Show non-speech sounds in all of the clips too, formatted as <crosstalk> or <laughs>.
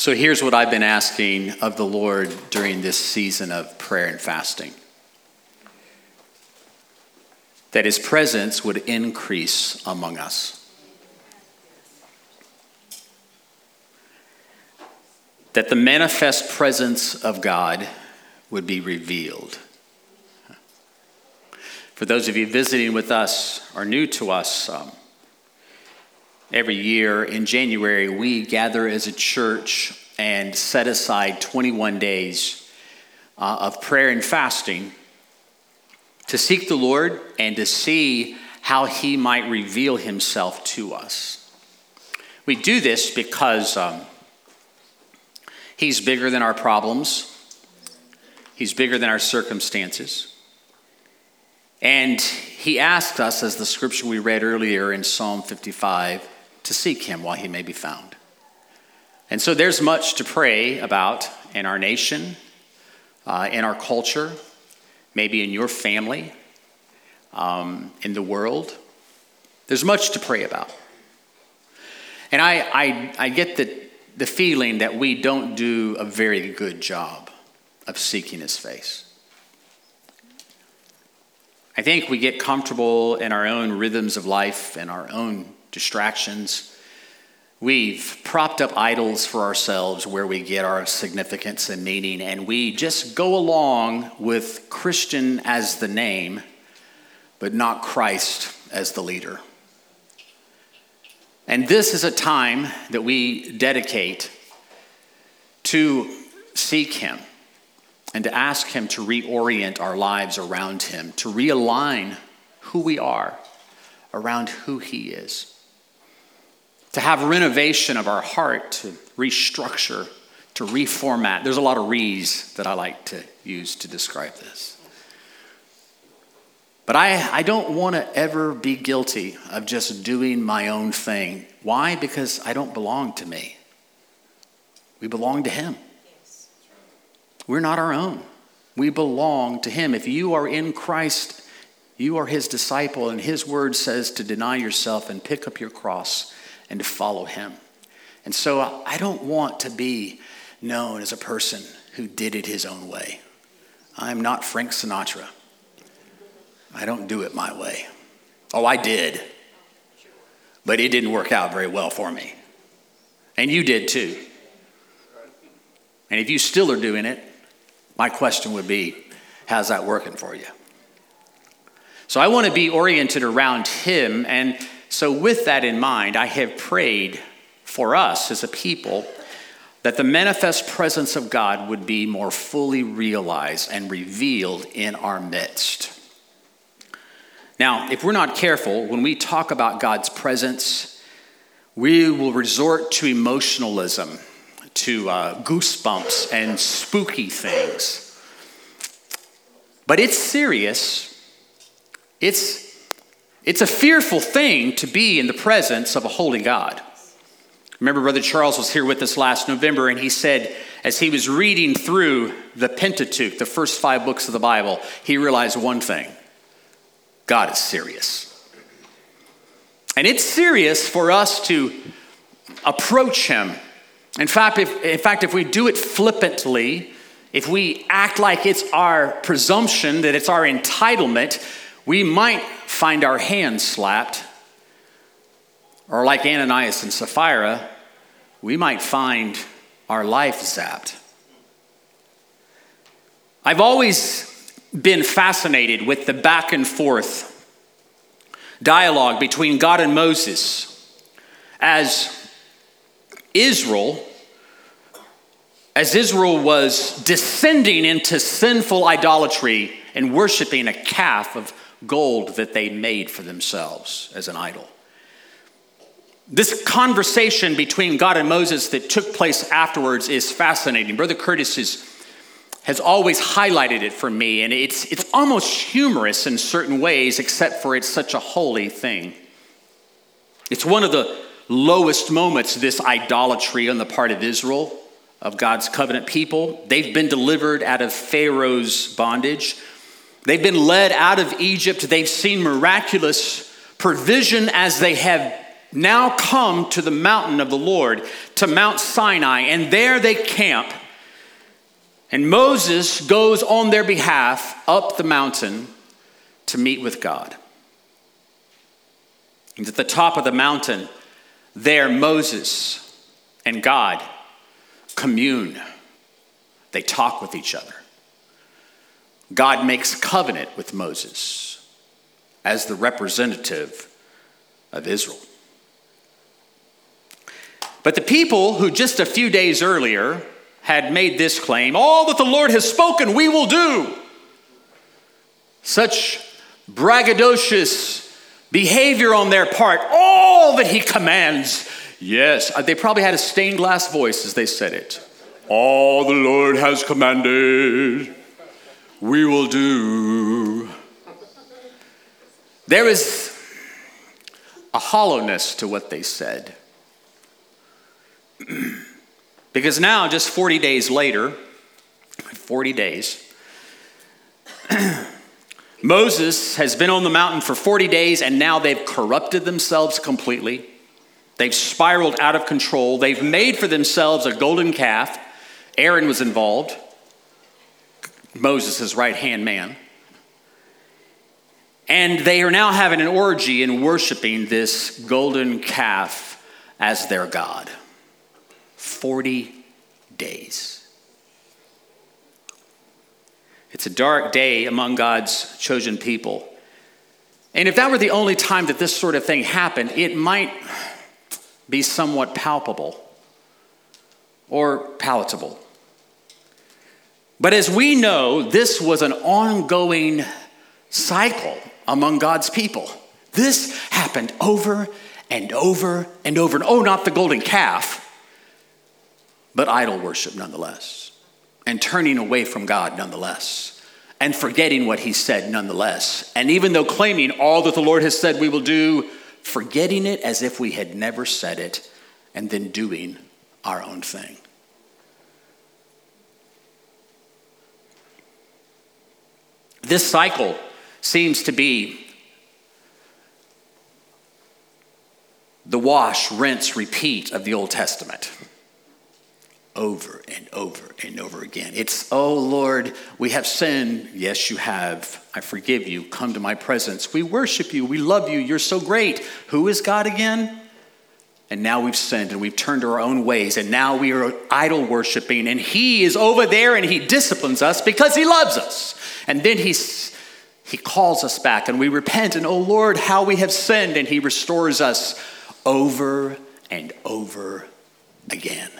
So here's what I've been asking of the Lord during this season of prayer and fasting that his presence would increase among us. That the manifest presence of God would be revealed. For those of you visiting with us or new to us, um, every year in January we gather as a church and set aside 21 days uh, of prayer and fasting to seek the Lord and to see how He might reveal Himself to us. We do this because um, He's bigger than our problems, He's bigger than our circumstances. And He asks us, as the scripture we read earlier in Psalm 55, to seek Him while He may be found. And so there's much to pray about in our nation, uh, in our culture maybe in your family, um, in the world. There's much to pray about. And I, I, I get the, the feeling that we don't do a very good job of seeking his face. I think we get comfortable in our own rhythms of life and our own distractions. We've propped up idols for ourselves where we get our significance and meaning, and we just go along with Christian as the name, but not Christ as the leader. And this is a time that we dedicate to seek Him and to ask Him to reorient our lives around Him, to realign who we are around who He is to have renovation of our heart, to restructure, to reformat. There's a lot of re's that I like to use to describe this. But I, I don't want to ever be guilty of just doing my own thing. Why? Because I don't belong to me. We belong to Him. We're not our own. We belong to Him. If you are in Christ, you are His disciple, and His word says to deny yourself and pick up your cross and to follow him. And so I don't want to be known as a person who did it his own way. I'm not Frank Sinatra. I don't do it my way. Oh, I did. But it didn't work out very well for me. And you did too. And if you still are doing it, my question would be how's that working for you? So I want to be oriented around Him and so, with that in mind, I have prayed for us as a people that the manifest presence of God would be more fully realized and revealed in our midst. Now, if we're not careful, when we talk about God's presence, we will resort to emotionalism, to uh, goosebumps and spooky things. But it's serious. It's it's a fearful thing to be in the presence of a holy God. Remember, Brother Charles was here with us last November, and he said, as he was reading through the Pentateuch, the first five books of the Bible, he realized one thing God is serious. And it's serious for us to approach him. In fact, if, in fact, if we do it flippantly, if we act like it's our presumption, that it's our entitlement, we might find our hands slapped, or like Ananias and Sapphira, we might find our life zapped. I've always been fascinated with the back and forth dialogue between God and Moses as Israel as Israel was descending into sinful idolatry and worshiping a calf of gold that they made for themselves as an idol. This conversation between God and Moses that took place afterwards is fascinating. Brother Curtis is, has always highlighted it for me, and it's, it's almost humorous in certain ways, except for it's such a holy thing. It's one of the lowest moments, this idolatry on the part of Israel, of God's covenant people. They've been delivered out of Pharaoh's bondage. They've been led out of Egypt. They've seen miraculous provision as they have now come to the mountain of the Lord, to Mount Sinai, and there they camp. And Moses goes on their behalf up the mountain to meet with God. And at the top of the mountain, there Moses and God commune. They talk with each other. God makes covenant with Moses as the representative of Israel. But the people who just a few days earlier had made this claim all that the Lord has spoken, we will do. Such braggadocious behavior on their part, all that he commands. Yes, uh, they probably had a stained glass voice as they said it. All the Lord has commanded, we will do. There is a hollowness to what they said. <clears throat> because now, just 40 days later, 40 days, <clears throat> Moses has been on the mountain for 40 days and now they've corrupted themselves completely. They've spiraled out of control. They've made for themselves a golden calf. Aaron was involved, Moses' right hand man. And they are now having an orgy and worshiping this golden calf as their God. 40 days. It's a dark day among God's chosen people. And if that were the only time that this sort of thing happened, it might be somewhat palpable or palatable. But as we know, this was an ongoing cycle among God's people. This happened over and over and over. And oh, not the golden calf, but idol worship nonetheless, and turning away from God nonetheless, and forgetting what He said nonetheless. And even though claiming all that the Lord has said we will do, forgetting it as if we had never said it, and then doing our own thing. This cycle seems to be the wash, rinse, repeat of the Old Testament over and over and over again. It's, oh Lord, we have sinned. Yes, you have. I forgive you. Come to my presence. We worship you. We love you. You're so great. Who is God again? And now we've sinned and we've turned to our own ways, and now we are idol worshiping, and He is over there and He disciplines us because He loves us. And then He's he calls us back and we repent, and oh Lord, how we have sinned, and He restores us over and over again.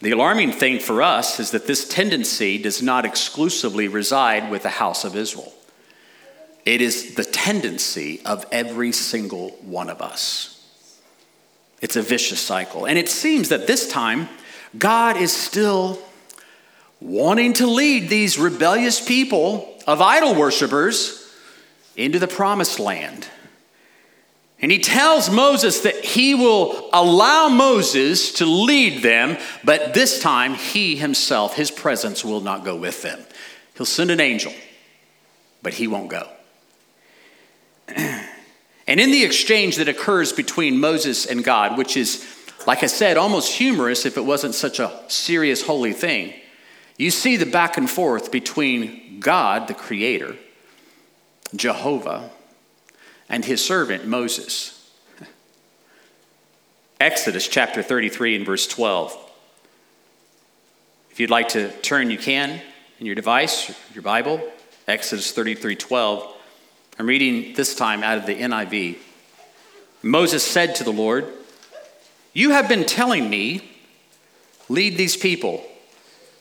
The alarming thing for us is that this tendency does not exclusively reside with the house of Israel. It is the tendency of every single one of us. It's a vicious cycle. And it seems that this time, God is still wanting to lead these rebellious people of idol worshippers into the promised land. And he tells Moses that he will allow Moses to lead them, but this time he himself, his presence, will not go with them. He'll send an angel, but he won't go. And in the exchange that occurs between Moses and God, which is, like I said, almost humorous if it wasn't such a serious, holy thing, you see the back and forth between God, the Creator, Jehovah, and his servant Moses. Exodus chapter 33 and verse 12. If you'd like to turn, you can in your device, your Bible, Exodus 33 12. I'm reading this time out of the NIV. Moses said to the Lord, You have been telling me, lead these people,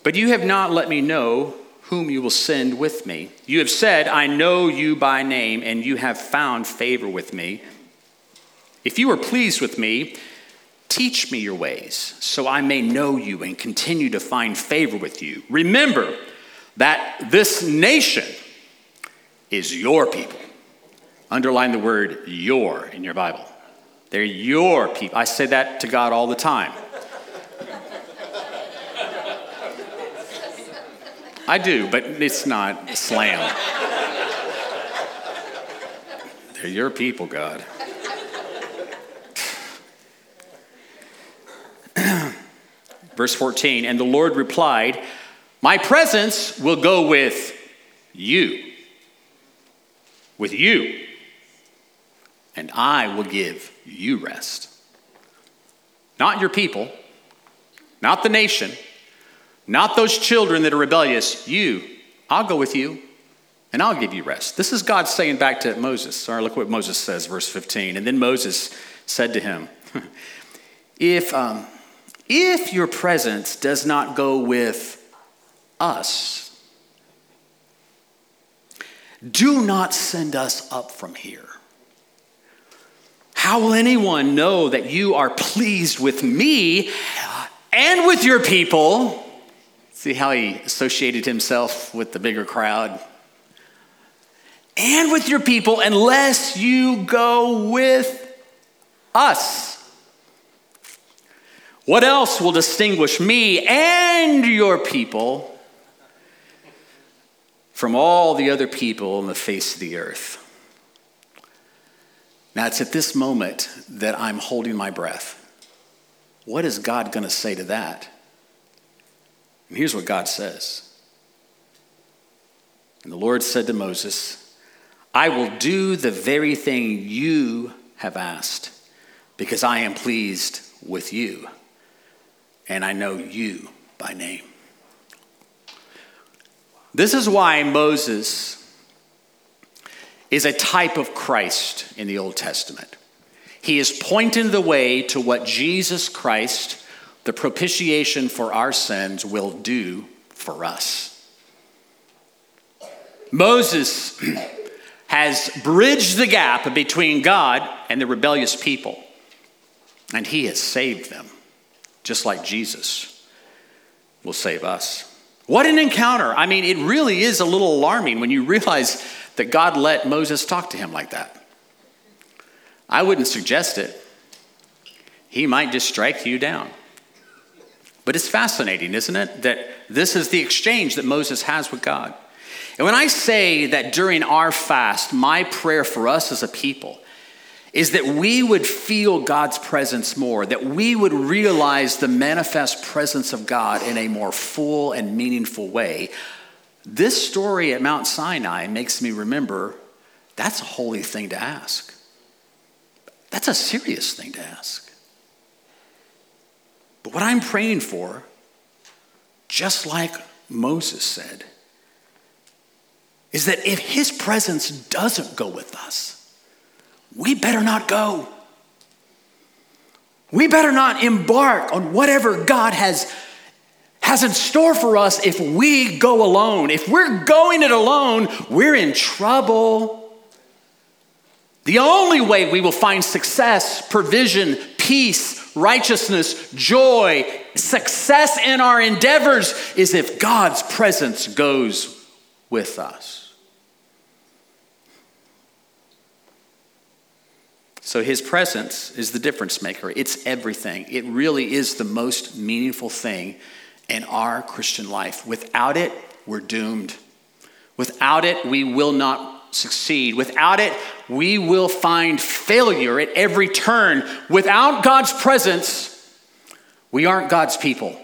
but you have not let me know whom you will send with me. You have said, I know you by name, and you have found favor with me. If you are pleased with me, teach me your ways, so I may know you and continue to find favor with you. Remember that this nation is your people. Underline the word your in your Bible. They're your people. I say that to God all the time. I do, but it's not slam. They're your people, God. <clears throat> Verse 14, and the Lord replied, My presence will go with you. With you. And I will give you rest. Not your people, not the nation, not those children that are rebellious. You, I'll go with you and I'll give you rest. This is God saying back to Moses. Sorry, look what Moses says, verse 15. And then Moses said to him, <laughs> If, um, if your presence does not go with us, do not send us up from here. How will anyone know that you are pleased with me and with your people? See how he associated himself with the bigger crowd? And with your people, unless you go with us. What else will distinguish me and your people from all the other people on the face of the earth? Now, it's at this moment that I'm holding my breath. What is God going to say to that? And here's what God says. And the Lord said to Moses, I will do the very thing you have asked, because I am pleased with you and I know you by name. This is why Moses is a type of Christ in the Old Testament. He is pointing the way to what Jesus Christ, the propitiation for our sins, will do for us. Moses <clears throat> has bridged the gap between God and the rebellious people, and he has saved them just like Jesus will save us. What an encounter! I mean, it really is a little alarming when you realize that God let Moses talk to him like that. I wouldn't suggest it. He might just strike you down. But it's fascinating, isn't it? That this is the exchange that Moses has with God. And when I say that during our fast, my prayer for us as a people is that we would feel God's presence more, that we would realize the manifest presence of God in a more full and meaningful way. This story at Mount Sinai makes me remember that's a holy thing to ask. That's a serious thing to ask. But what I'm praying for, just like Moses said, is that if his presence doesn't go with us, we better not go. We better not embark on whatever God has, has in store for us if we go alone. If we're going it alone, we're in trouble. The only way we will find success, provision, peace, righteousness, joy, success in our endeavors is if God's presence goes with us. So his presence is the difference maker. It's everything. It really is the most meaningful thing in our Christian life. Without it, we're doomed. Without it, we will not succeed. Without it, we will find failure at every turn. Without God's presence, we aren't God's people.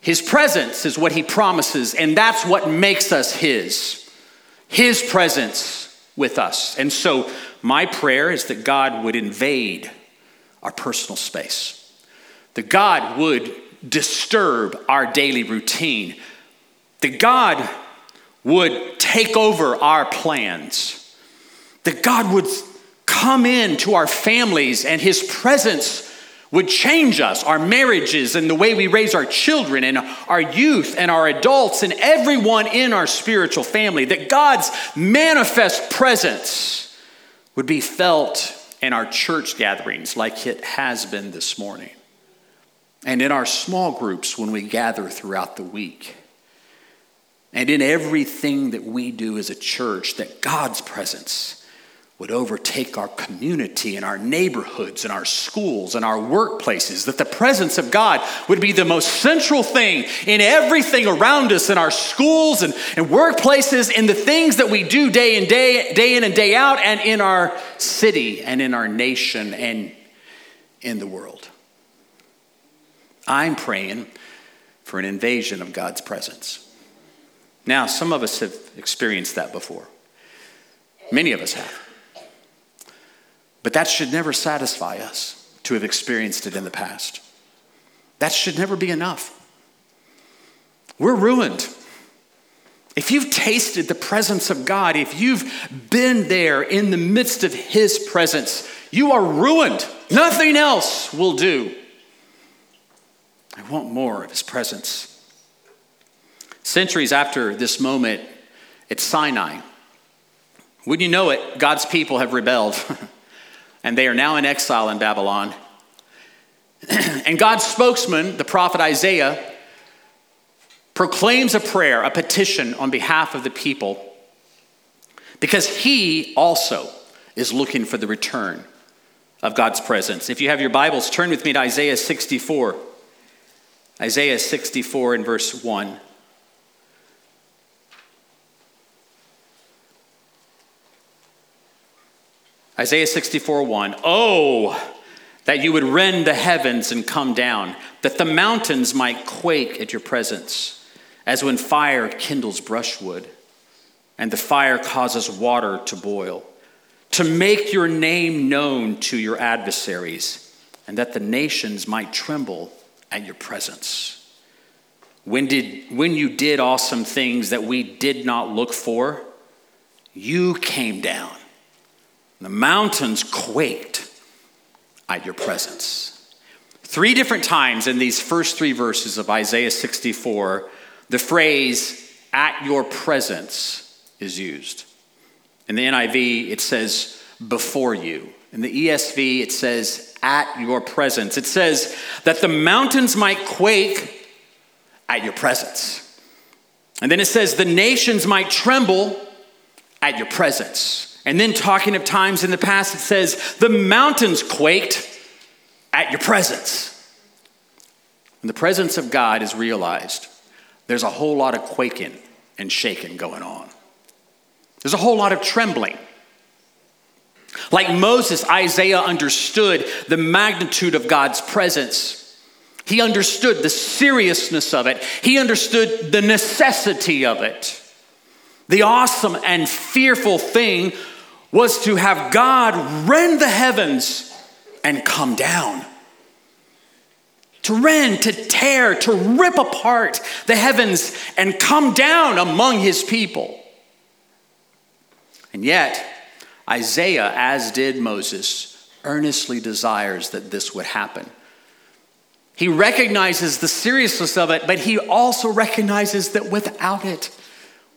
His presence is what he promises, and that's what makes us his. His presence with us. And so, my prayer is that God would invade our personal space, that God would disturb our daily routine, that God would take over our plans, that God would come into our families and His presence would change us, our marriages, and the way we raise our children, and our youth, and our adults, and everyone in our spiritual family. That God's manifest presence would be felt in our church gatherings like it has been this morning, and in our small groups when we gather throughout the week. And in everything that we do as a church, that God's presence would overtake our community and our neighborhoods and our schools and our workplaces, that the presence of God would be the most central thing in everything around us in our schools and, and workplaces, in the things that we do day in day, day in and day out, and in our city and in our nation. And in the world. I'm praying for an invasion of God's presence. Now, some of us have experienced that before. Many of us have. But that should never satisfy us to have experienced it in the past. That should never be enough. We're ruined. If you've tasted the presence of God, if you've been there in the midst of His presence, you are ruined. Nothing else will do. I want more of His presence. Centuries after this moment at Sinai, wouldn't you know it, God's people have rebelled, <laughs> and they are now in exile in Babylon. <clears throat> and God's spokesman, the prophet Isaiah, proclaims a prayer, a petition on behalf of the people, because he also is looking for the return of God's presence. If you have your Bibles, turn with me to Isaiah 64. Isaiah 64 and verse 1. Isaiah 64 1. Oh, that you would rend the heavens and come down, that the mountains might quake at your presence, as when fire kindles brushwood, and the fire causes water to boil, to make your name known to your adversaries, and that the nations might tremble at your presence. When, did, when you did awesome things that we did not look for, you came down the mountains quaked at your presence. Three different times in these first three verses of Isaiah 64, the phrase, at your presence, is used. In the NIV, it says, before you. In the ESV, it says, at your presence. It says that the mountains might quake at your presence. And then it says, the nations might tremble at your presence. And then, talking of times in the past, it says, the mountains quaked at your presence. When the presence of God is realized, there's a whole lot of quaking and shaking going on. There's a whole lot of trembling. Like Moses, Isaiah understood the magnitude of God's presence. He understood the seriousness of it. He understood the necessity of it. The awesome and fearful thing was to have God rend the heavens and come down. To rend, to tear, to rip apart the heavens and come down among his people. And yet, Isaiah, as did Moses, earnestly desires that this would happen. He recognizes the seriousness of it, but he also recognizes that without it,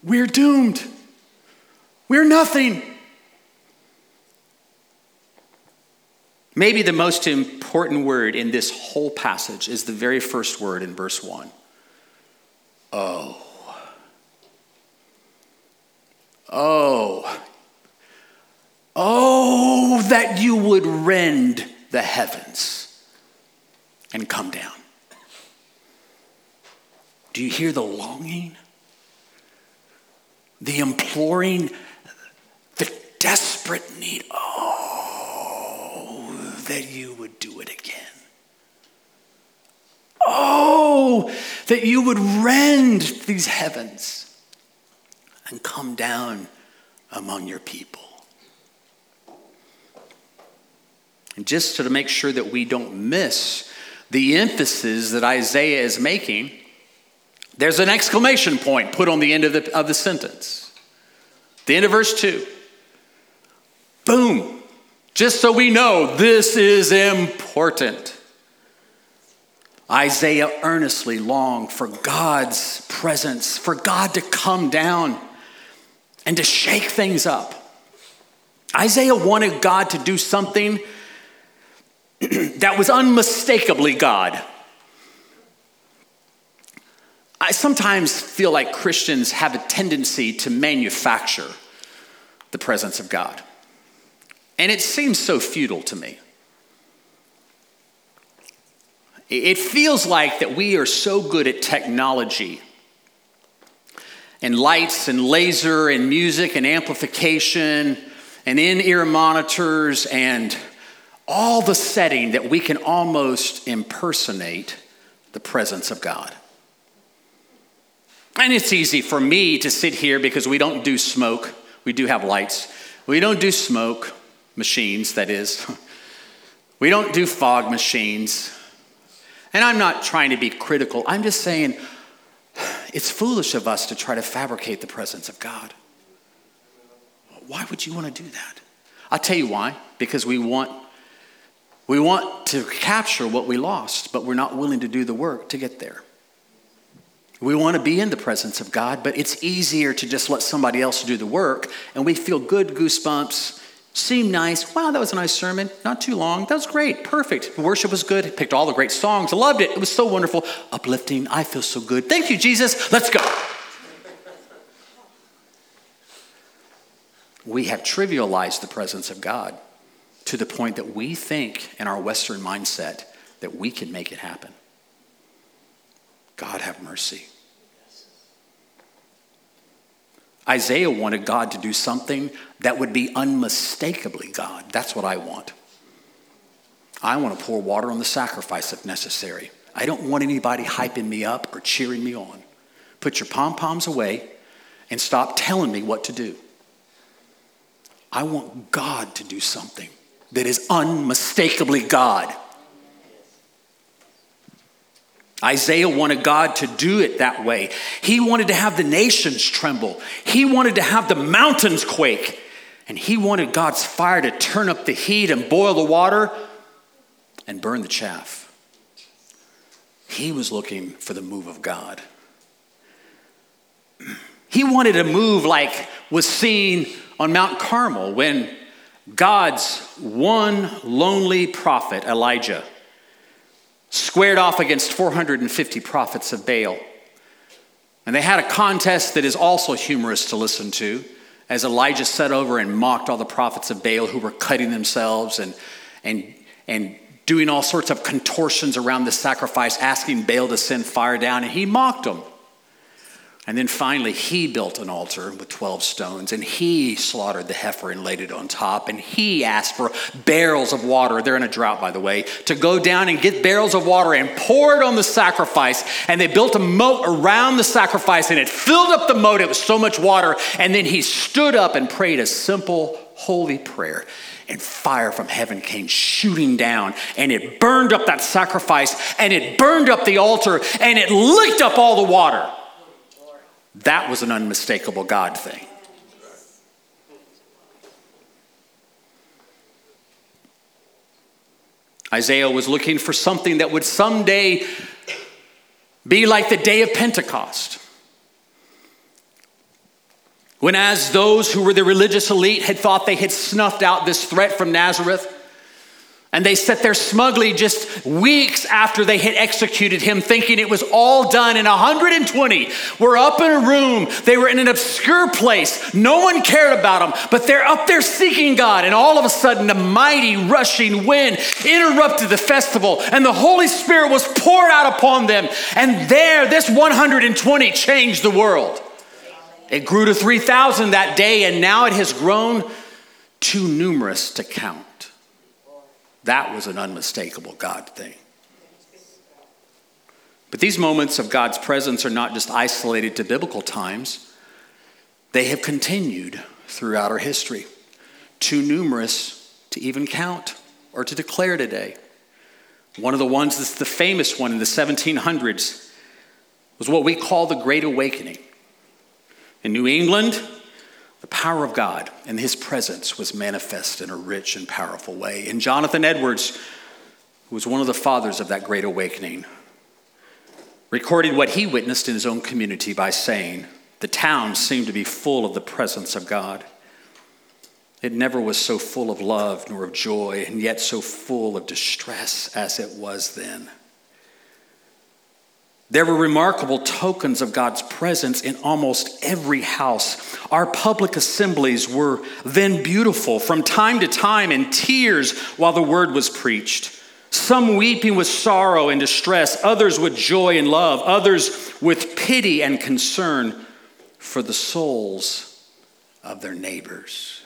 we're doomed. We're nothing. Maybe the most important word in this whole passage is the very first word in verse 1. Oh. Oh. Oh, that you would rend the heavens and come down. Do you hear the longing? The imploring, the desperate need. Oh that you would do it again. Oh, that you would rend these heavens and come down among your people. And just to make sure that we don't miss the emphasis that Isaiah is making, there's an exclamation point put on the end of the, of the sentence. The end of verse 2. Boom. Just so we know, this is important. Isaiah earnestly longed for God's presence, for God to come down and to shake things up. Isaiah wanted God to do something <clears throat> that was unmistakably God. I sometimes feel like Christians have a tendency to manufacture the presence of God. And it seems so futile to me. It feels like that we are so good at technology and lights and laser and music and amplification and in ear monitors and all the setting that we can almost impersonate the presence of God. And it's easy for me to sit here because we don't do smoke. We do have lights. We don't do smoke machines, that is. We don't do fog machines. And I'm not trying to be critical. I'm just saying it's foolish of us to try to fabricate the presence of God. Why would you want to do that? I'll tell you why. Because we want we want to capture what we lost, but we're not willing to do the work to get there. We want to be in the presence of God, but it's easier to just let somebody else do the work, and we feel good goosebumps, seem nice. Wow, that was a nice sermon. Not too long. That was great. Perfect. The worship was good. Picked all the great songs. Loved it. It was so wonderful. Uplifting. I feel so good. Thank you, Jesus. Let's go. We have trivialized the presence of God to the point that we think in our Western mindset that we can make it happen. God have mercy. Isaiah wanted God to do something that would be unmistakably God. That's what I want. I want to pour water on the sacrifice if necessary. I don't want anybody hyping me up or cheering me on. Put your pom poms away and stop telling me what to do. I want God to do something that is unmistakably God. Isaiah wanted God to do it that way. He wanted to have the nations tremble. He wanted to have the mountains quake. And he wanted God's fire to turn up the heat and boil the water and burn the chaff. He was looking for the move of God. He wanted a move like was seen on Mount Carmel when God's one lonely prophet, Elijah, squared off against 450 prophets of Baal. And they had a contest that is also humorous to listen to, as Elijah sat over and mocked all the prophets of Baal who were cutting themselves and, and, and doing all sorts of contortions around the sacrifice, asking Baal to send fire down, and he mocked them. And then finally, he built an altar with 12 stones, and he slaughtered the heifer and laid it on top. And he asked for barrels of water, they're in a drought, by the way, to go down and get barrels of water and pour it on the sacrifice. And they built a moat around the sacrifice, and it filled up the moat. It was so much water. And then he stood up and prayed a simple, holy prayer and fire from heaven came shooting down and it burned up that sacrifice and it burned up the altar and it licked up all the water. That was an unmistakable God thing. Isaiah was looking for something that would someday be like the day of Pentecost. When, as those who were the religious elite had thought they had snuffed out this threat from Nazareth, and they sat there smugly just weeks after they had executed him, thinking it was all done. And 120 were up in a room. They were in an obscure place. No one cared about them, but they're up there seeking God. And all of a sudden, a mighty rushing wind interrupted the festival, and the Holy Spirit was poured out upon them. And there, this 120 changed the world. It grew to 3,000 that day, and now it has grown too numerous to count. That was an unmistakable God thing. But these moments of God's presence are not just isolated to biblical times, they have continued throughout our history, too numerous to even count or to declare today. One of the ones that's the famous one in the 1700s was what we call the Great Awakening. In New England, the power of God and his presence was manifest in a rich and powerful way. And Jonathan Edwards, who was one of the fathers of that great awakening, recorded what he witnessed in his own community by saying, The town seemed to be full of the presence of God. It never was so full of love nor of joy, and yet so full of distress as it was then. There were remarkable tokens of God's presence in almost every house. Our public assemblies were then beautiful from time to time in tears while the word was preached. Some weeping with sorrow and distress, others with joy and love, others with pity and concern for the souls of their neighbors.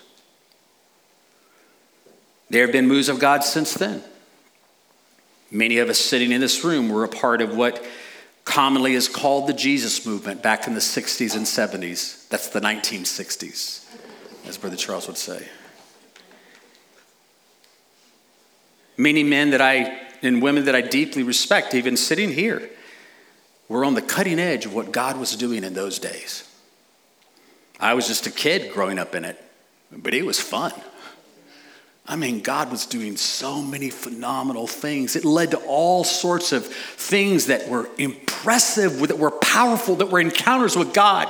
There have been moves of God since then. Many of us sitting in this room were a part of what commonly is called the Jesus movement back in the 60s and 70s. That's the 1960s, as Brother Charles would say. Many men that I and women that I deeply respect, even sitting here, were on the cutting edge of what God was doing in those days. I was just a kid growing up in it, but it was fun. I mean, God was doing so many phenomenal things. It led to all sorts of things that were impressive, that were powerful, that were encounters with God.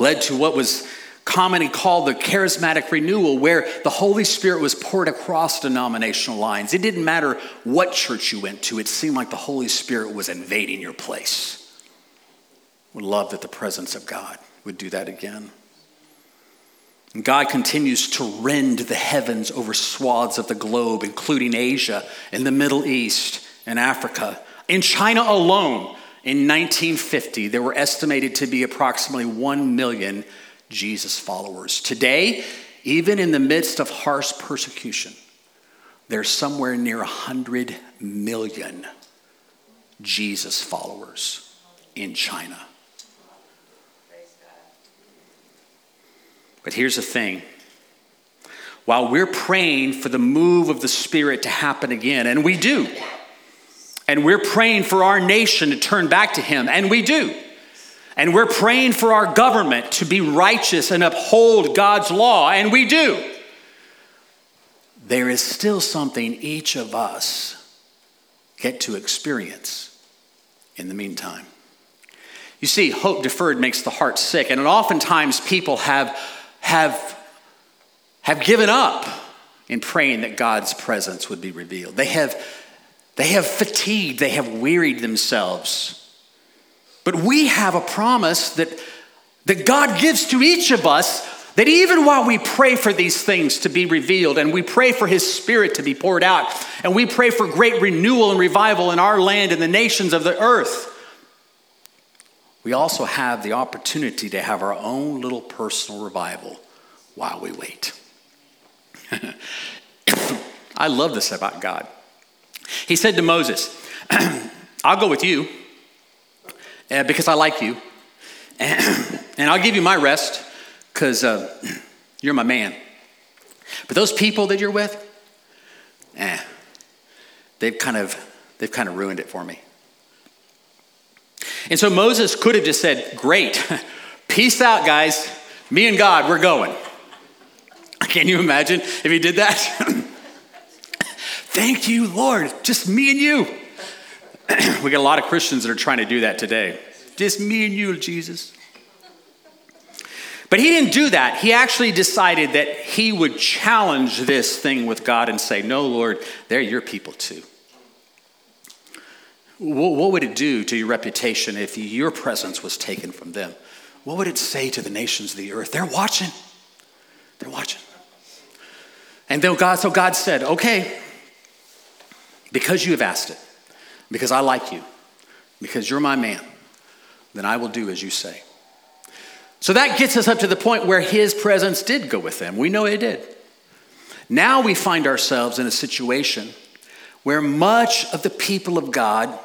Led to what was commonly called the charismatic renewal, where the Holy Spirit was poured across denominational lines. It didn't matter what church you went to, it seemed like the Holy Spirit was invading your place. Would love that the presence of God would do that again. God continues to rend the heavens over swaths of the globe, including Asia and the Middle East and Africa. In China alone, in 1950, there were estimated to be approximately 1 million Jesus followers. Today, even in the midst of harsh persecution, there's somewhere near 100 million Jesus followers in China. But here's the thing while we're praying for the move of the Spirit to happen again, and we do, and we're praying for our nation to turn back to Him, and we do. And we're praying for our government to be righteous and uphold God's law, and we do. There is still something each of us get to experience in the meantime. You see, hope deferred makes the heart sick, and oftentimes people have, have, have given up in praying that God's presence would be revealed. They have, they have fatigued, they have wearied themselves but we have a promise that, that God gives to each of us that even while we pray for these things to be revealed and we pray for His Spirit to be poured out and we pray for great renewal and revival in our land and the nations of the earth, we also have the opportunity to have our own little personal revival while we wait. <coughs> I love this about God. He said to Moses, <clears throat> I'll go with you uh, because I like you. <clears throat> And, I'll give you my rest because uh, <clears throat> you're my man. But those people that you're with, eh, they've kind of they've kind of ruined it for me. And so Moses could have just said, "Great, <laughs> peace out, guys. Me and God, we're going." <laughs> Can you imagine if he did that? <laughs> Thank you, Lord. Just me and you. <clears throat> we got a lot of Christians that are trying to do that today. Just me and you, Jesus. But he didn't do that. He actually decided that he would challenge this thing with God and say, No, Lord, they're your people too. What would it do to your reputation if your presence was taken from them? What would it say to the nations of the earth? They're watching. They're watching. And then God, so God said, Okay, because you have asked it, because I like you, because you're my man, then I will do as you say. So that gets us up to the point where his presence did go with them. We know it did. Now we find ourselves in a situation where much of the people of God,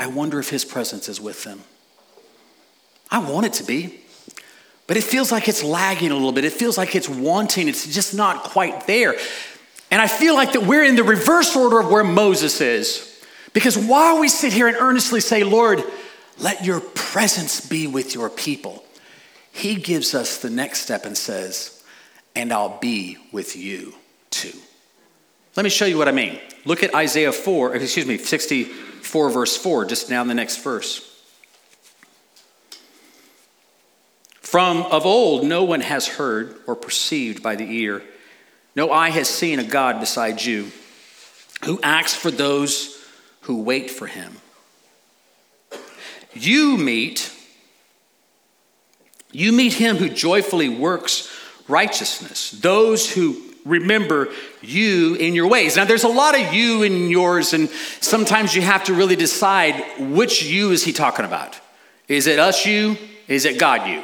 I wonder if his presence is with them. I want it to be, but it feels like it's lagging a little bit. It feels like it's wanting, it's just not quite there. And I feel like that we're in the reverse order of where Moses is. Because while we sit here and earnestly say, Lord, let your presence be with your people, he gives us the next step and says, and I'll be with you too. Let me show you what I mean. Look at Isaiah 4, excuse me, 64, verse 4, just now the next verse. From of old, no one has heard or perceived by the ear, no eye has seen a God beside you who acts for those who wait for him. You meet you meet him who joyfully works righteousness, those who remember you in your ways. Now, there's a lot of you in yours, and sometimes you have to really decide which you is he talking about. Is it us you? Is it God you?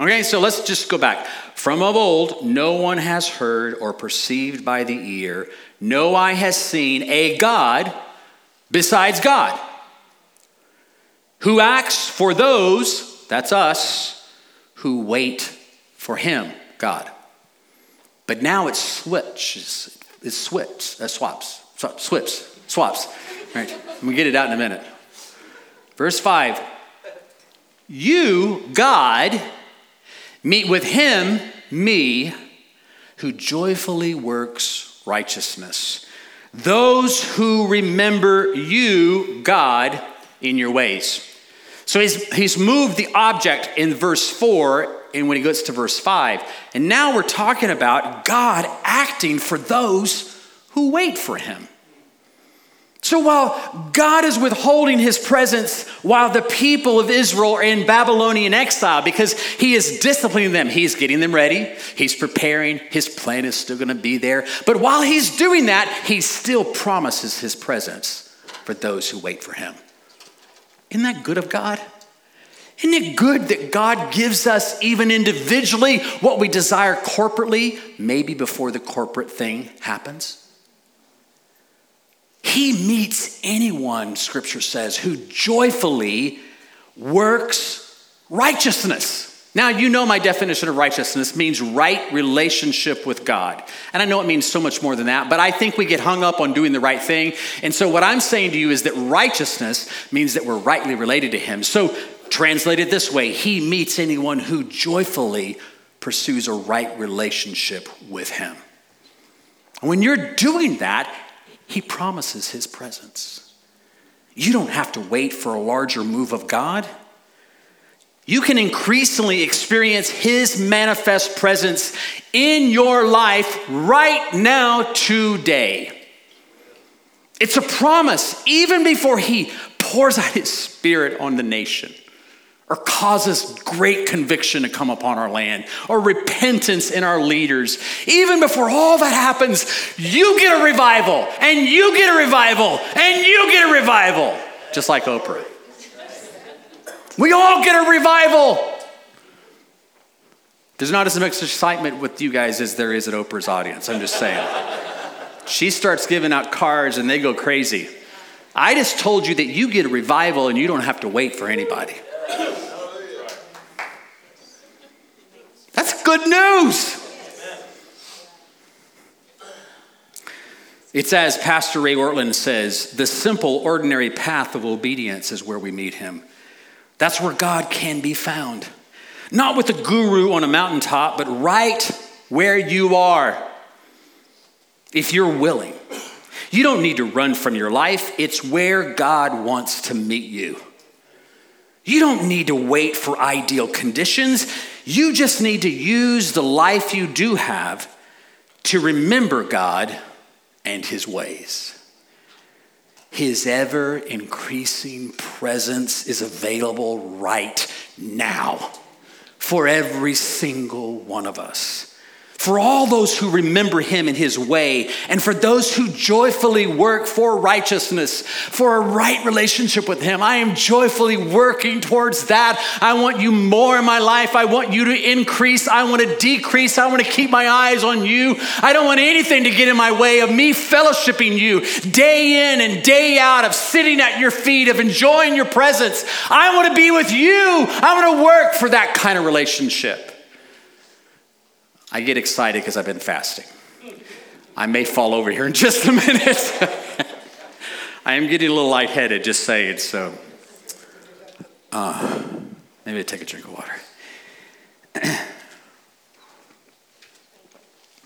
Okay, so let's just go back. From of old, no one has heard or perceived by the ear, no eye has seen a God besides God, who acts for those, that's us, who wait for him, God. But now it switches, it swaps, uh, swaps, swaps, swaps. Right? We get it out in a minute. Verse 5 You, God, meet with him, me, who joyfully works righteousness. Those who remember you, God, in your ways. So he's, he's moved the object in verse 4 and when he gets to verse 5. And now we're talking about God acting for those who wait for him. So while God is withholding his presence while the people of Israel are in Babylonian exile because he is disciplining them, he's getting them ready, he's preparing, his plan is still going to be there. But while he's doing that, he still promises his presence for those who wait for him. Isn't that good of God? Isn't it good that God gives us, even individually, what we desire corporately, maybe before the corporate thing happens? He meets anyone, scripture says, who joyfully works righteousness. Now, you know my definition of righteousness means right relationship with God. And I know it means so much more than that, but I think we get hung up on doing the right thing. And so, what I'm saying to you is that righteousness means that we're rightly related to Him. So, translated this way, He meets anyone who joyfully pursues a right relationship with Him. When you're doing that, He promises His presence. You don't have to wait for a larger move of God you can increasingly experience His manifest presence in your life right now, today. It's a promise, even before He pours out His Spirit on the nation or causes great conviction to come upon our land, or repentance in our leaders. Even before all that happens, you get a revival, and you get a revival, and you get a revival, just like Oprah. We all get a revival. There's not as much excitement with you guys as there is at Oprah's audience. I'm just saying. she starts giving out cards and they go crazy. I just told you that you get a revival and you don't have to wait for anybody. That's good news. It's as Pastor Ray Ortlund says the simple, ordinary path of obedience is where we meet him. That's where God can be found. Not with a guru on a mountaintop, but right where you are. If you're willing, you don't need to run from your life, it's where God wants to meet you. You don't need to wait for ideal conditions. You just need to use the life you do have to remember God and His ways. His ever increasing presence is available right now for every single one of us for all those who remember him in his way, and for those who joyfully work for righteousness, for a right relationship with him. I am joyfully working towards that. I want you more in my life. I want you to increase. I want to decrease. I want to keep my eyes on you. I don't want anything to get in my way of me fellowshipping you day in and day out, of sitting at your feet, of enjoying your presence. I want to be with you. I want to work for that kind of relationship. I get excited because I've been fasting. I may fall over here in <laughs> just a minute. I am getting a little lightheaded, just saying. So, uh, maybe I take a drink of water. <clears throat>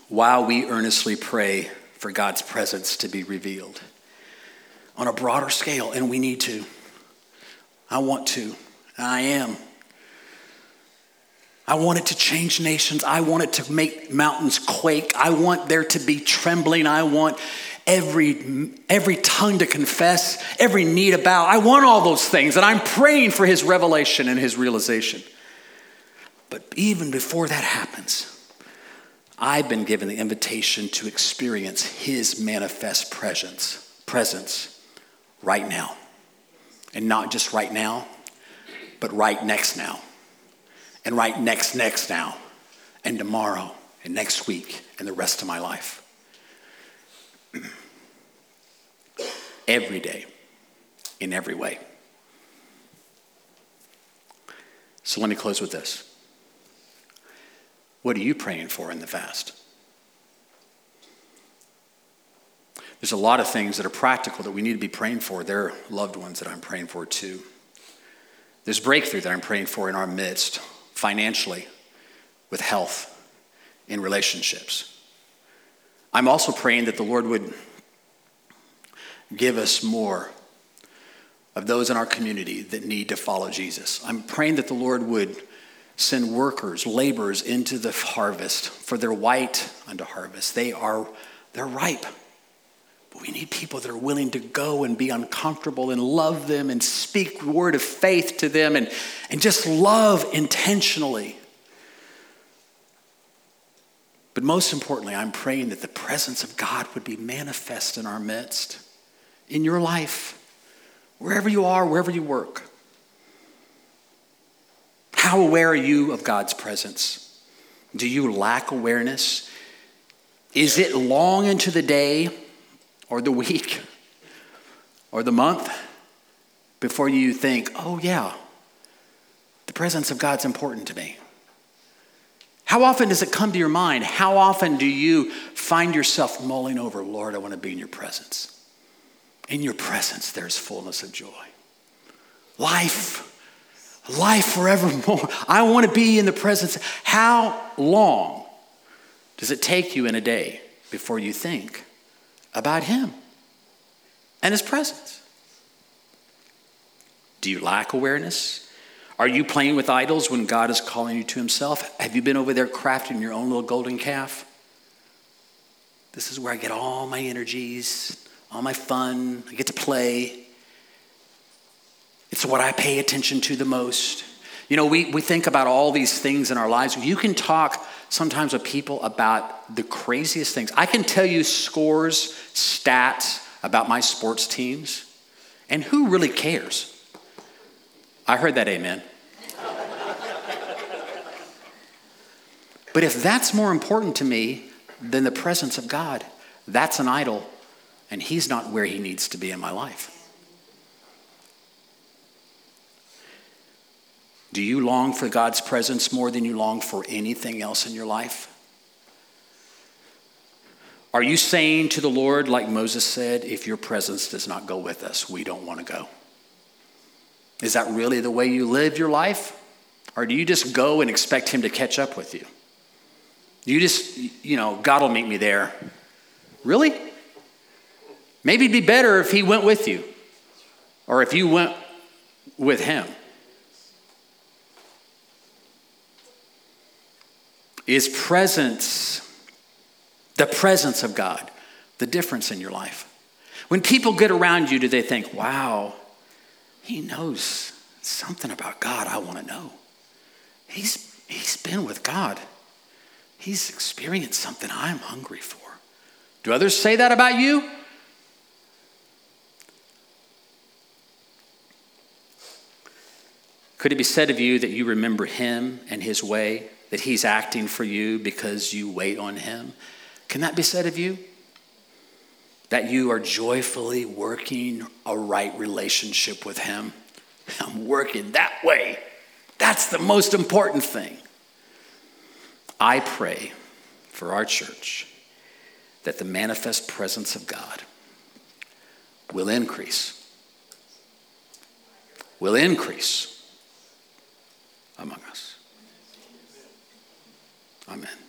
While we earnestly pray for God's presence to be revealed on a broader scale, and we need to. I want to. I am. I want it to change nations. I want it to make mountains quake. I want there to be trembling. I want every, every tongue to confess, every knee to bow. I want all those things, and I'm praying for his revelation and his realization. But even before that happens, I've been given the invitation to experience his manifest presence, presence right now. And not just right now, but right next now and right next, next now, and tomorrow, and next week, and the rest of my life. <clears throat> every day, in every way. So let me close with this. What are you praying for in the fast? There's a lot of things that are practical that we need to be praying for. There are loved ones that I'm praying for too. There's breakthrough that I'm praying for in our midst, financially, with health, in relationships. I'm also praying that the Lord would give us more of those in our community that need to follow Jesus. I'm praying that the Lord would send workers, laborers into the harvest, for they're white unto harvest. They are they're ripe. But we need people that are willing to go and be uncomfortable and love them and speak word of faith to them and, and just love intentionally. But most importantly, I'm praying that the presence of God would be manifest in our midst, in your life, wherever you are, wherever you work. How aware are you of God's presence? Do you lack awareness? Is it long into the day or the week or the month before you think, oh, yeah, the presence of God's important to me? How often does it come to your mind? How often do you find yourself mulling over, Lord, I want to be in your presence? In your presence, there's fullness of joy. Life life forevermore. I want to be in the presence. How long does it take you in a day before you think about Him and His presence? Do you lack awareness? Are you playing with idols when God is calling you to Himself? Have you been over there crafting your own little golden calf? This is where I get all my energies, all my fun. I get to play. It's what I pay attention to the most. You know, we, we think about all these things in our lives. You can talk sometimes with people about the craziest things. I can tell you scores, stats about my sports teams, and who really cares? I heard that, amen. but if that's more important to me than the presence of God, that's an idol, and He's not where He needs to be in my life. Do you long for God's presence more than you long for anything else in your life? Are you saying to the Lord, like Moses said, if your presence does not go with us, we don't want to go? Is that really the way you live your life? Or do you just go and expect Him to catch up with you? You just, you know, God will meet me there. Really? Maybe it'd be better if He went with you or if you went with Him. Is presence, the presence of God, the difference in your life? When people get around you, do they think, wow, he knows something about God I want to know? He's, he's been with God, he's experienced something I'm hungry for. Do others say that about you? Could it be said of you that you remember him and his way that He's acting for you because you wait on Him. Can that be said of you? That you are joyfully working a right relationship with Him. I'm working that way. That's the most important thing. I pray for our church that the manifest presence of God will increase, will increase among us. Amen.